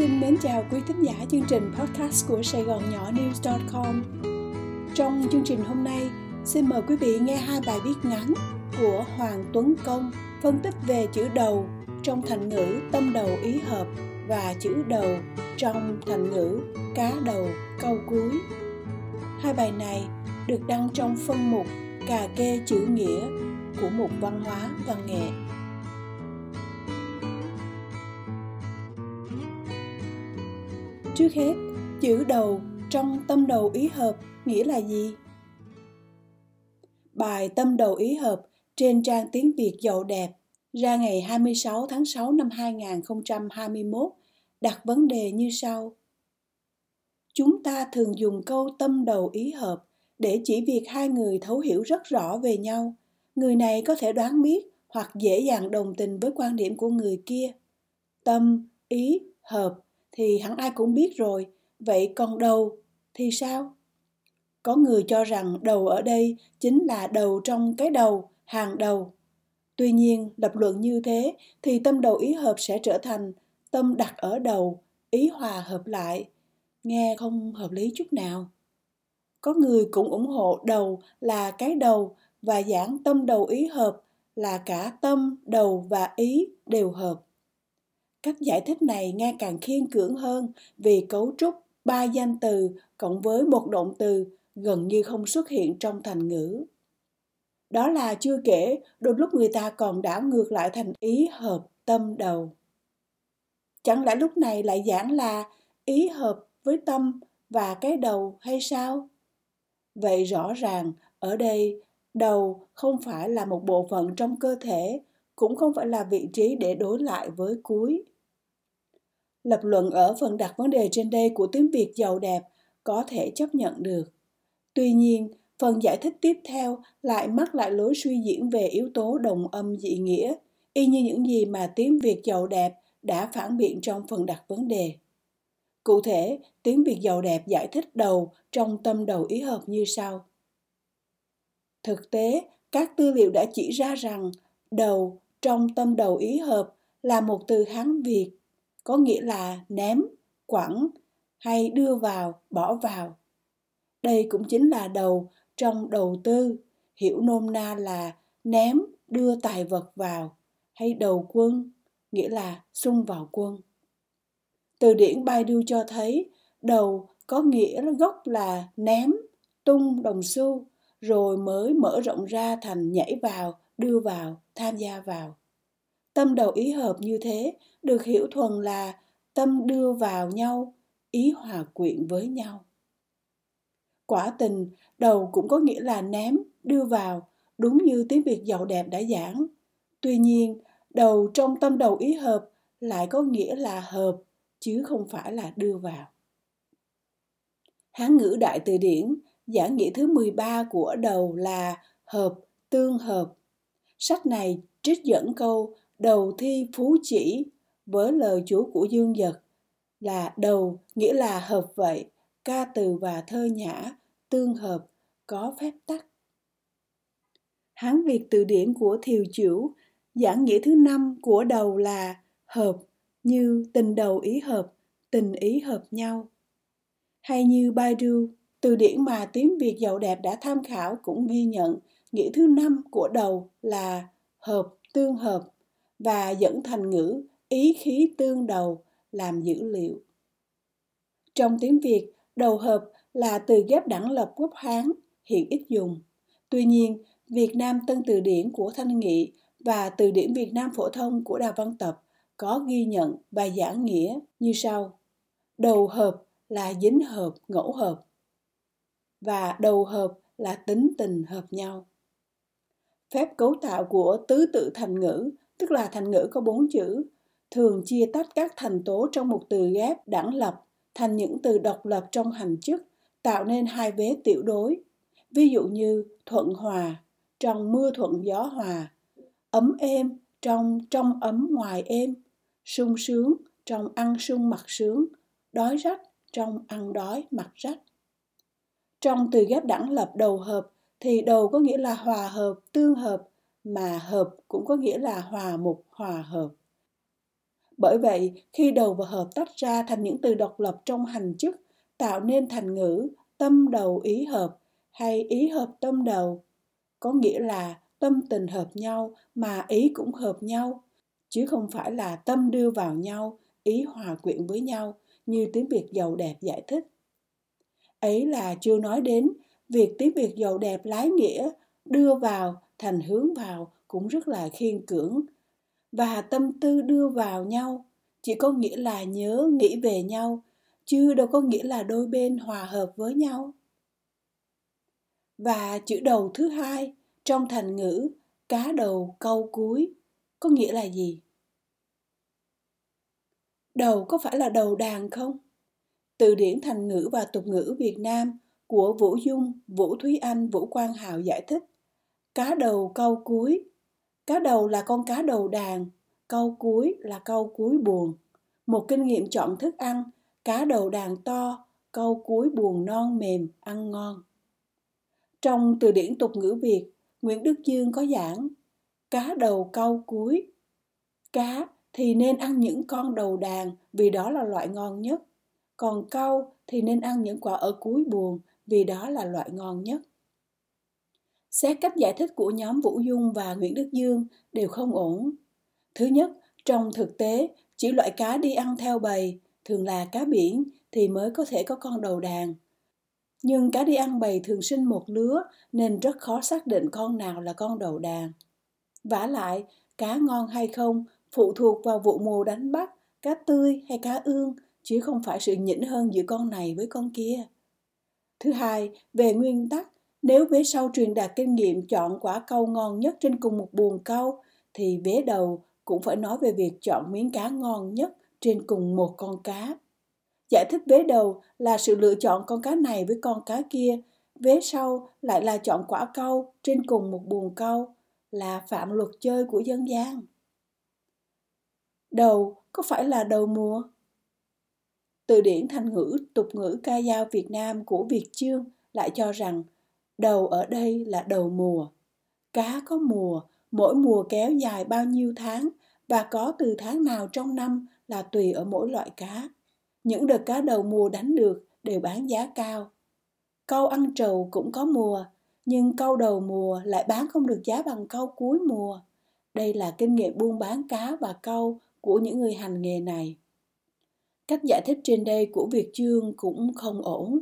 Xin mến chào quý thính giả chương trình podcast của Sài Gòn Nhỏ News.com. Trong chương trình hôm nay, xin mời quý vị nghe hai bài viết ngắn của Hoàng Tuấn Công phân tích về chữ đầu trong thành ngữ tâm đầu ý hợp và chữ đầu trong thành ngữ cá đầu câu cuối. Hai bài này được đăng trong phân mục cà kê chữ nghĩa của mục văn hóa văn nghệ Trước hết, chữ đầu trong tâm đầu ý hợp nghĩa là gì? Bài tâm đầu ý hợp trên trang tiếng Việt giàu đẹp ra ngày 26 tháng 6 năm 2021 đặt vấn đề như sau. Chúng ta thường dùng câu tâm đầu ý hợp để chỉ việc hai người thấu hiểu rất rõ về nhau. Người này có thể đoán biết hoặc dễ dàng đồng tình với quan điểm của người kia. Tâm, ý, hợp thì hẳn ai cũng biết rồi. Vậy còn đầu thì sao? Có người cho rằng đầu ở đây chính là đầu trong cái đầu, hàng đầu. Tuy nhiên, lập luận như thế thì tâm đầu ý hợp sẽ trở thành tâm đặt ở đầu, ý hòa hợp lại. Nghe không hợp lý chút nào. Có người cũng ủng hộ đầu là cái đầu và giảng tâm đầu ý hợp là cả tâm, đầu và ý đều hợp. Cách giải thích này nghe càng khiên cưỡng hơn vì cấu trúc ba danh từ cộng với một động từ gần như không xuất hiện trong thành ngữ. Đó là chưa kể, đôi lúc người ta còn đảo ngược lại thành ý hợp tâm đầu. Chẳng lẽ lúc này lại giảng là ý hợp với tâm và cái đầu hay sao? Vậy rõ ràng ở đây đầu không phải là một bộ phận trong cơ thể, cũng không phải là vị trí để đối lại với cuối. Lập luận ở phần đặt vấn đề trên đây của tiếng Việt giàu đẹp có thể chấp nhận được. Tuy nhiên, phần giải thích tiếp theo lại mắc lại lối suy diễn về yếu tố đồng âm dị nghĩa, y như những gì mà tiếng Việt giàu đẹp đã phản biện trong phần đặt vấn đề. Cụ thể, tiếng Việt giàu đẹp giải thích đầu trong tâm đầu ý hợp như sau. Thực tế, các tư liệu đã chỉ ra rằng đầu trong tâm đầu ý hợp là một từ Hán Việt có nghĩa là ném, quẳng hay đưa vào, bỏ vào. Đây cũng chính là đầu trong đầu tư, hiểu nôm na là ném, đưa tài vật vào, hay đầu quân, nghĩa là xung vào quân. Từ điển Baidu cho thấy đầu có nghĩa gốc là ném, tung đồng xu, rồi mới mở rộng ra thành nhảy vào, đưa vào, tham gia vào. Tâm đầu ý hợp như thế được hiểu thuần là tâm đưa vào nhau, ý hòa quyện với nhau. Quả tình, đầu cũng có nghĩa là ném, đưa vào, đúng như tiếng Việt giàu đẹp đã giảng. Tuy nhiên, đầu trong tâm đầu ý hợp lại có nghĩa là hợp, chứ không phải là đưa vào. Hán ngữ đại từ điển, giảng nghĩa thứ 13 của đầu là hợp, tương hợp. Sách này trích dẫn câu đầu thi phú chỉ với lời chú của Dương Dật là đầu nghĩa là hợp vậy, ca từ và thơ nhã, tương hợp, có phép tắc. Hán Việt từ điển của Thiều Chửu, giảng nghĩa thứ năm của đầu là hợp, như tình đầu ý hợp, tình ý hợp nhau. Hay như Baidu, từ điển mà tiếng Việt giàu đẹp đã tham khảo cũng ghi nhận nghĩa thứ năm của đầu là hợp, tương hợp và dẫn thành ngữ ý khí tương đầu làm dữ liệu. Trong tiếng Việt, đầu hợp là từ ghép đẳng lập quốc Hán, hiện ít dùng. Tuy nhiên, Việt Nam Tân Từ Điển của Thanh Nghị và Từ điển Việt Nam Phổ thông của Đào Văn Tập có ghi nhận và giảng nghĩa như sau. Đầu hợp là dính hợp, ngẫu hợp. Và đầu hợp là tính tình hợp nhau. Phép cấu tạo của tứ tự thành ngữ tức là thành ngữ có bốn chữ, thường chia tách các thành tố trong một từ ghép đẳng lập thành những từ độc lập trong hành chức, tạo nên hai vế tiểu đối. Ví dụ như thuận hòa, trong mưa thuận gió hòa, ấm êm, trong trong ấm ngoài êm, sung sướng, trong ăn sung mặt sướng, đói rách, trong ăn đói mặt rách. Trong từ ghép đẳng lập đầu hợp thì đầu có nghĩa là hòa hợp, tương hợp, mà hợp cũng có nghĩa là hòa mục hòa hợp. Bởi vậy, khi đầu và hợp tách ra thành những từ độc lập trong hành chức, tạo nên thành ngữ tâm đầu ý hợp hay ý hợp tâm đầu, có nghĩa là tâm tình hợp nhau mà ý cũng hợp nhau, chứ không phải là tâm đưa vào nhau, ý hòa quyện với nhau như tiếng Việt giàu đẹp giải thích. Ấy là chưa nói đến việc tiếng Việt giàu đẹp lái nghĩa, đưa vào, thành hướng vào cũng rất là khiên cưỡng. Và tâm tư đưa vào nhau, chỉ có nghĩa là nhớ, nghĩ về nhau, chứ đâu có nghĩa là đôi bên hòa hợp với nhau. Và chữ đầu thứ hai trong thành ngữ, cá đầu, câu cuối, có nghĩa là gì? Đầu có phải là đầu đàn không? Từ điển thành ngữ và tục ngữ việt nam của vũ dung, vũ thúy anh, vũ quang hào giải thích. Cá đầu câu cuối. Cá đầu là con cá đầu đàn, câu cuối là câu cuối buồn. Một kinh nghiệm chọn thức ăn, cá đầu đàn to, câu cuối buồn non mềm, ăn ngon. Trong từ điển tục ngữ việt, nguyễn đức dương có giảng, cá đầu câu cuối. Cá thì nên ăn những con đầu đàn vì đó là loại ngon nhất. Còn câu thì nên ăn những quả ở cuối buồn vì đó là loại ngon nhất. Xét cách giải thích của nhóm vũ dung và nguyễn đức dương đều không ổn. Thứ nhất, trong thực tế, chỉ loại cá đi ăn theo bầy, thường là cá biển thì mới có thể có con đầu đàn. Nhưng cá đi ăn bầy thường sinh một lứa nên rất khó xác định con nào là con đầu đàn. Vả lại, cá ngon hay không phụ thuộc vào vụ mùa đánh bắt, cá tươi hay cá ương, chứ không phải sự nhỉnh hơn giữa con này với con kia thứ hai về nguyên tắc nếu vế sau truyền đạt kinh nghiệm chọn quả câu ngon nhất trên cùng một buồng câu thì vế đầu cũng phải nói về việc chọn miếng cá ngon nhất trên cùng một con cá. Giải thích vế đầu là sự lựa chọn con cá này với con cá kia, vế sau lại là chọn quả câu trên cùng một buồng câu, là phạm luật chơi của dân gian. Đầu có phải là đầu mùa? Từ điển thành ngữ tục ngữ ca dao Việt Nam của Việt Chương lại cho rằng đầu ở đây là đầu mùa. Cá có mùa, mỗi mùa kéo dài bao nhiêu tháng và có từ tháng nào trong năm là tùy ở mỗi loại cá. Những đợt cá đầu mùa đánh được đều bán giá cao. Câu ăn trầu cũng có mùa, nhưng câu đầu mùa lại bán không được giá bằng câu cuối mùa. Đây là kinh nghiệm buôn bán cá và câu của những người hành nghề này. Cách giải thích trên đây của Việt Chương cũng không ổn,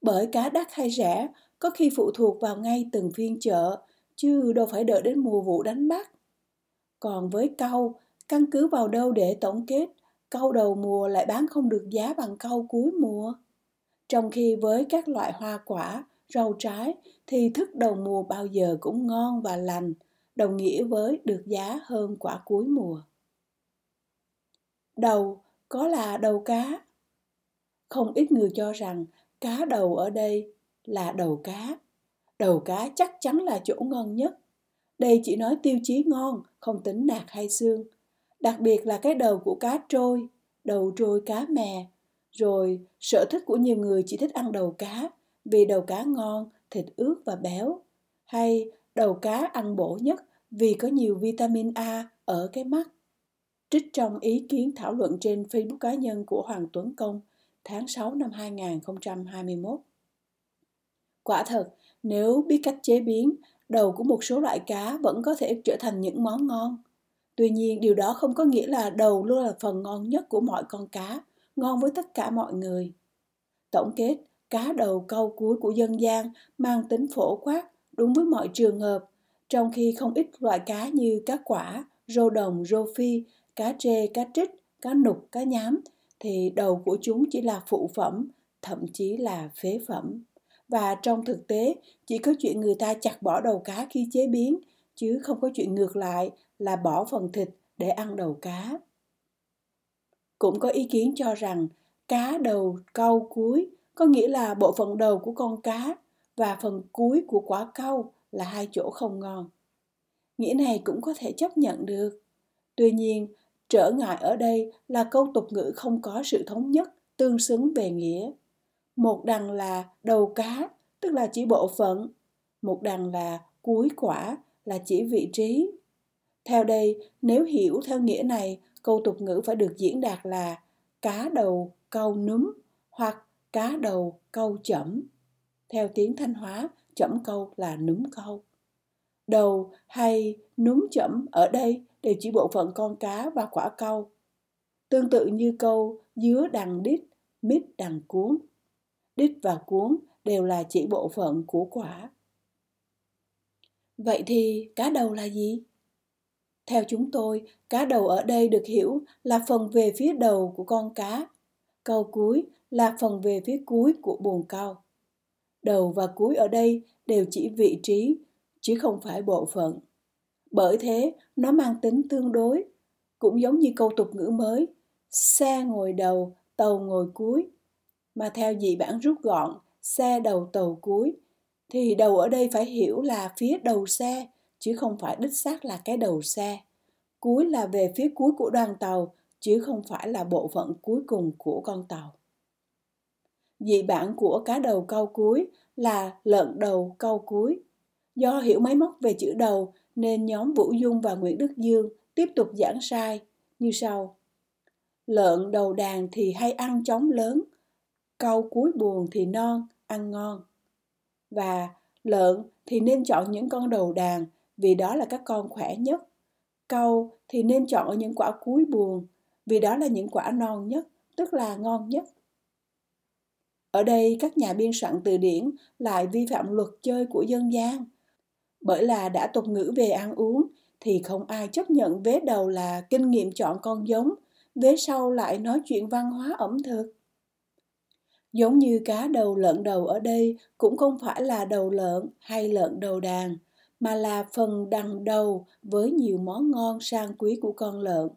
bởi cá đắt hay rẻ có khi phụ thuộc vào ngay từng phiên chợ, chứ đâu phải đợi đến mùa vụ đánh bắt. Còn với câu, căn cứ vào đâu để tổng kết, câu đầu mùa lại bán không được giá bằng câu cuối mùa. Trong khi với các loại hoa quả, rau trái thì thức đầu mùa bao giờ cũng ngon và lành, đồng nghĩa với được giá hơn quả cuối mùa. Đầu có là đầu cá. Không ít người cho rằng cá đầu ở đây là đầu cá. Đầu cá chắc chắn là chỗ ngon nhất. Đây chỉ nói tiêu chí ngon, không tính nạc hay xương. Đặc biệt là cái đầu của cá trôi, đầu trôi cá mè. Rồi sở thích của nhiều người chỉ thích ăn đầu cá vì đầu cá ngon, thịt ướt và béo. Hay đầu cá ăn bổ nhất vì có nhiều vitamin A ở cái mắt. Trích trong ý kiến thảo luận trên Facebook cá nhân của Hoàng Tuấn Công tháng 6 năm 2021. Quả thật, nếu biết cách chế biến, đầu của một số loại cá vẫn có thể trở thành những món ngon. Tuy nhiên, điều đó không có nghĩa là đầu luôn là phần ngon nhất của mọi con cá, ngon với tất cả mọi người. Tổng kết, cá đầu câu cuối của dân gian mang tính phổ quát, đúng với mọi trường hợp, trong khi không ít loại cá như cá quả, rô đồng, rô phi, cá trê, cá trích, cá nục, cá nhám thì đầu của chúng chỉ là phụ phẩm, thậm chí là phế phẩm. Và trong thực tế, chỉ có chuyện người ta chặt bỏ đầu cá khi chế biến, chứ không có chuyện ngược lại là bỏ phần thịt để ăn đầu cá. Cũng có ý kiến cho rằng cá đầu câu cuối có nghĩa là bộ phận đầu của con cá và phần cuối của quả câu là hai chỗ không ngon. Nghĩa này cũng có thể chấp nhận được. Tuy nhiên, trở ngại ở đây là câu tục ngữ không có sự thống nhất, tương xứng về nghĩa. Một đằng là đầu cá, tức là chỉ bộ phận. Một đằng là cuối quả, là chỉ vị trí. Theo đây, nếu hiểu theo nghĩa này, câu tục ngữ phải được diễn đạt là cá đầu câu núm hoặc cá đầu câu chẩm. Theo tiếng Thanh Hóa, chẩm câu là núm câu. Đầu hay núm chẩm ở đây đều chỉ bộ phận con cá và quả câu. Tương tự như câu dứa đằng đít, mít đằng cuốn. Đít và cuốn đều là chỉ bộ phận của quả. Vậy thì cá đầu là gì? Theo chúng tôi, cá đầu ở đây được hiểu là phần về phía đầu của con cá. Câu cuối là phần về phía cuối của buồng câu. Đầu và cuối ở đây đều chỉ vị trí, chứ không phải bộ phận. Bởi thế, nó mang tính tương đối, cũng giống như câu tục ngữ mới, xe ngồi đầu, tàu ngồi cuối. Mà theo dị bản rút gọn, xe đầu tàu cuối, thì đầu ở đây phải hiểu là phía đầu xe, chứ không phải đích xác là cái đầu xe. Cuối là về phía cuối của đoàn tàu, chứ không phải là bộ phận cuối cùng của con tàu. Dị bản của cá đầu câu cuối là lợn đầu câu cuối. Do hiểu máy móc về chữ đầu nên nhóm Vũ Dung và Nguyễn Đức Dương tiếp tục giảng sai như sau. Lợn đầu đàn thì hay ăn chóng lớn, câu cuối buồn thì non, ăn ngon. Và lợn thì nên chọn những con đầu đàn vì đó là các con khỏe nhất. Câu thì nên chọn ở những quả cuối buồn vì đó là những quả non nhất, tức là ngon nhất. Ở đây các nhà biên soạn từ điển lại vi phạm luật chơi của dân gian. Bởi là đã tục ngữ về ăn uống thì không ai chấp nhận vế đầu là kinh nghiệm chọn con giống, vế sau lại nói chuyện văn hóa ẩm thực. Giống như cá đầu lợn đầu ở đây cũng không phải là đầu lợn hay lợn đầu đàn, mà là phần đằng đầu với nhiều món ngon sang quý của con lợn,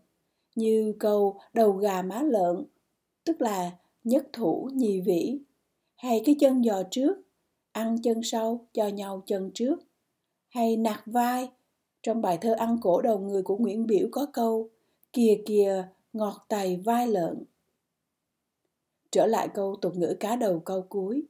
như câu đầu gà má lợn, tức là nhất thủ nhì vĩ, hay cái chân giò trước, ăn chân sau cho nhau chân trước, hay nạc vai, trong bài thơ ăn cổ đầu người của Nguyễn Biểu có câu kìa kìa ngọt tày vai lợn trở lại câu tục ngữ cá đầu câu cuối.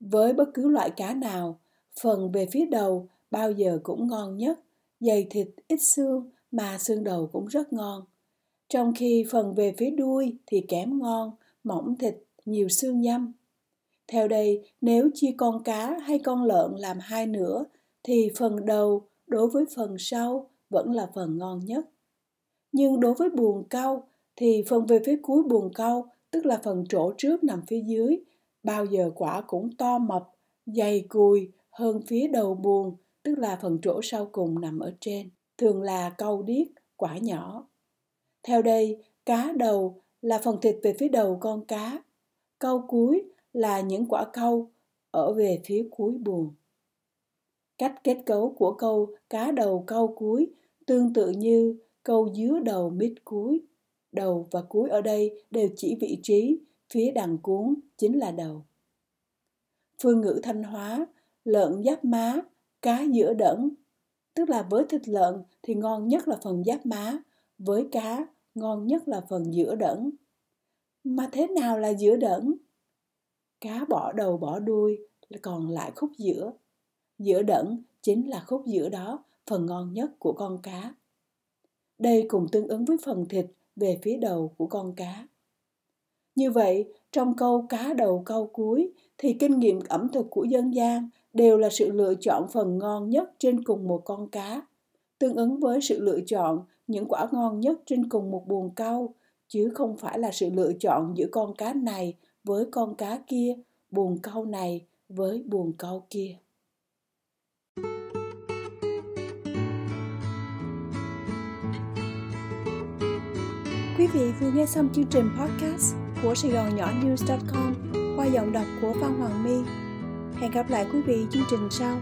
Với bất cứ loại cá nào, phần về phía đầu bao giờ cũng ngon nhất, dày thịt ít xương mà xương đầu cũng rất ngon. Trong khi phần về phía đuôi thì kém ngon, mỏng thịt, nhiều xương nhâm. Theo đây, nếu chia con cá hay con lợn làm hai nửa, thì phần đầu đối với phần sau vẫn là phần ngon nhất. Nhưng đối với buồng cau thì phần về phía cuối buồng cau tức là phần trổ trước nằm phía dưới, bao giờ quả cũng to mập, dày cùi hơn phía đầu buồn, tức là phần trổ sau cùng nằm ở trên, thường là câu điếc, quả nhỏ. Theo đây, cá đầu là phần thịt về phía đầu con cá, câu cuối là những quả câu ở về phía cuối buồn. Cách kết cấu của câu cá đầu câu cuối tương tự như câu dứa đầu mít cuối đầu và cuối ở đây đều chỉ vị trí, phía đằng cuốn chính là đầu. Phương ngữ thanh hóa, lợn giáp má, cá giữa đẫn, tức là với thịt lợn thì ngon nhất là phần giáp má, với cá ngon nhất là phần giữa đẫn. Mà thế nào là giữa đẫn? Cá bỏ đầu bỏ đuôi, còn lại khúc giữa. Giữa đẫn chính là khúc giữa đó, phần ngon nhất của con cá. Đây cùng tương ứng với phần thịt về phía đầu của con cá. Như vậy, trong câu cá đầu câu cuối thì kinh nghiệm ẩm thực của dân gian đều là sự lựa chọn phần ngon nhất trên cùng một con cá, tương ứng với sự lựa chọn những quả ngon nhất trên cùng một buồng câu, chứ không phải là sự lựa chọn giữa con cá này với con cá kia, buồn câu này với buồn câu kia. Quý vị vừa nghe xong chương trình podcast của Sài Gòn Nhỏ News.com qua giọng đọc của Phan Hoàng My. Hẹn gặp lại quý vị chương trình sau.